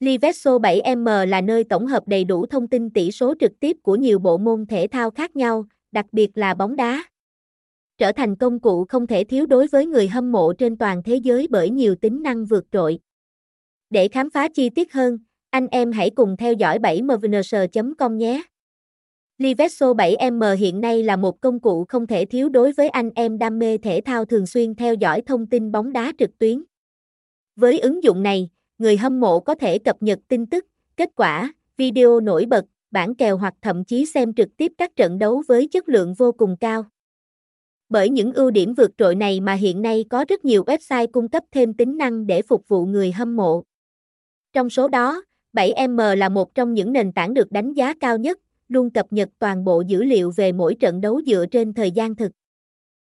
Liveso 7M là nơi tổng hợp đầy đủ thông tin tỷ số trực tiếp của nhiều bộ môn thể thao khác nhau, đặc biệt là bóng đá. Trở thành công cụ không thể thiếu đối với người hâm mộ trên toàn thế giới bởi nhiều tính năng vượt trội. Để khám phá chi tiết hơn, anh em hãy cùng theo dõi 7mvns.com nhé. Liveso 7M hiện nay là một công cụ không thể thiếu đối với anh em đam mê thể thao thường xuyên theo dõi thông tin bóng đá trực tuyến. Với ứng dụng này, người hâm mộ có thể cập nhật tin tức, kết quả, video nổi bật, bản kèo hoặc thậm chí xem trực tiếp các trận đấu với chất lượng vô cùng cao. Bởi những ưu điểm vượt trội này mà hiện nay có rất nhiều website cung cấp thêm tính năng để phục vụ người hâm mộ. Trong số đó, 7M là một trong những nền tảng được đánh giá cao nhất, luôn cập nhật toàn bộ dữ liệu về mỗi trận đấu dựa trên thời gian thực.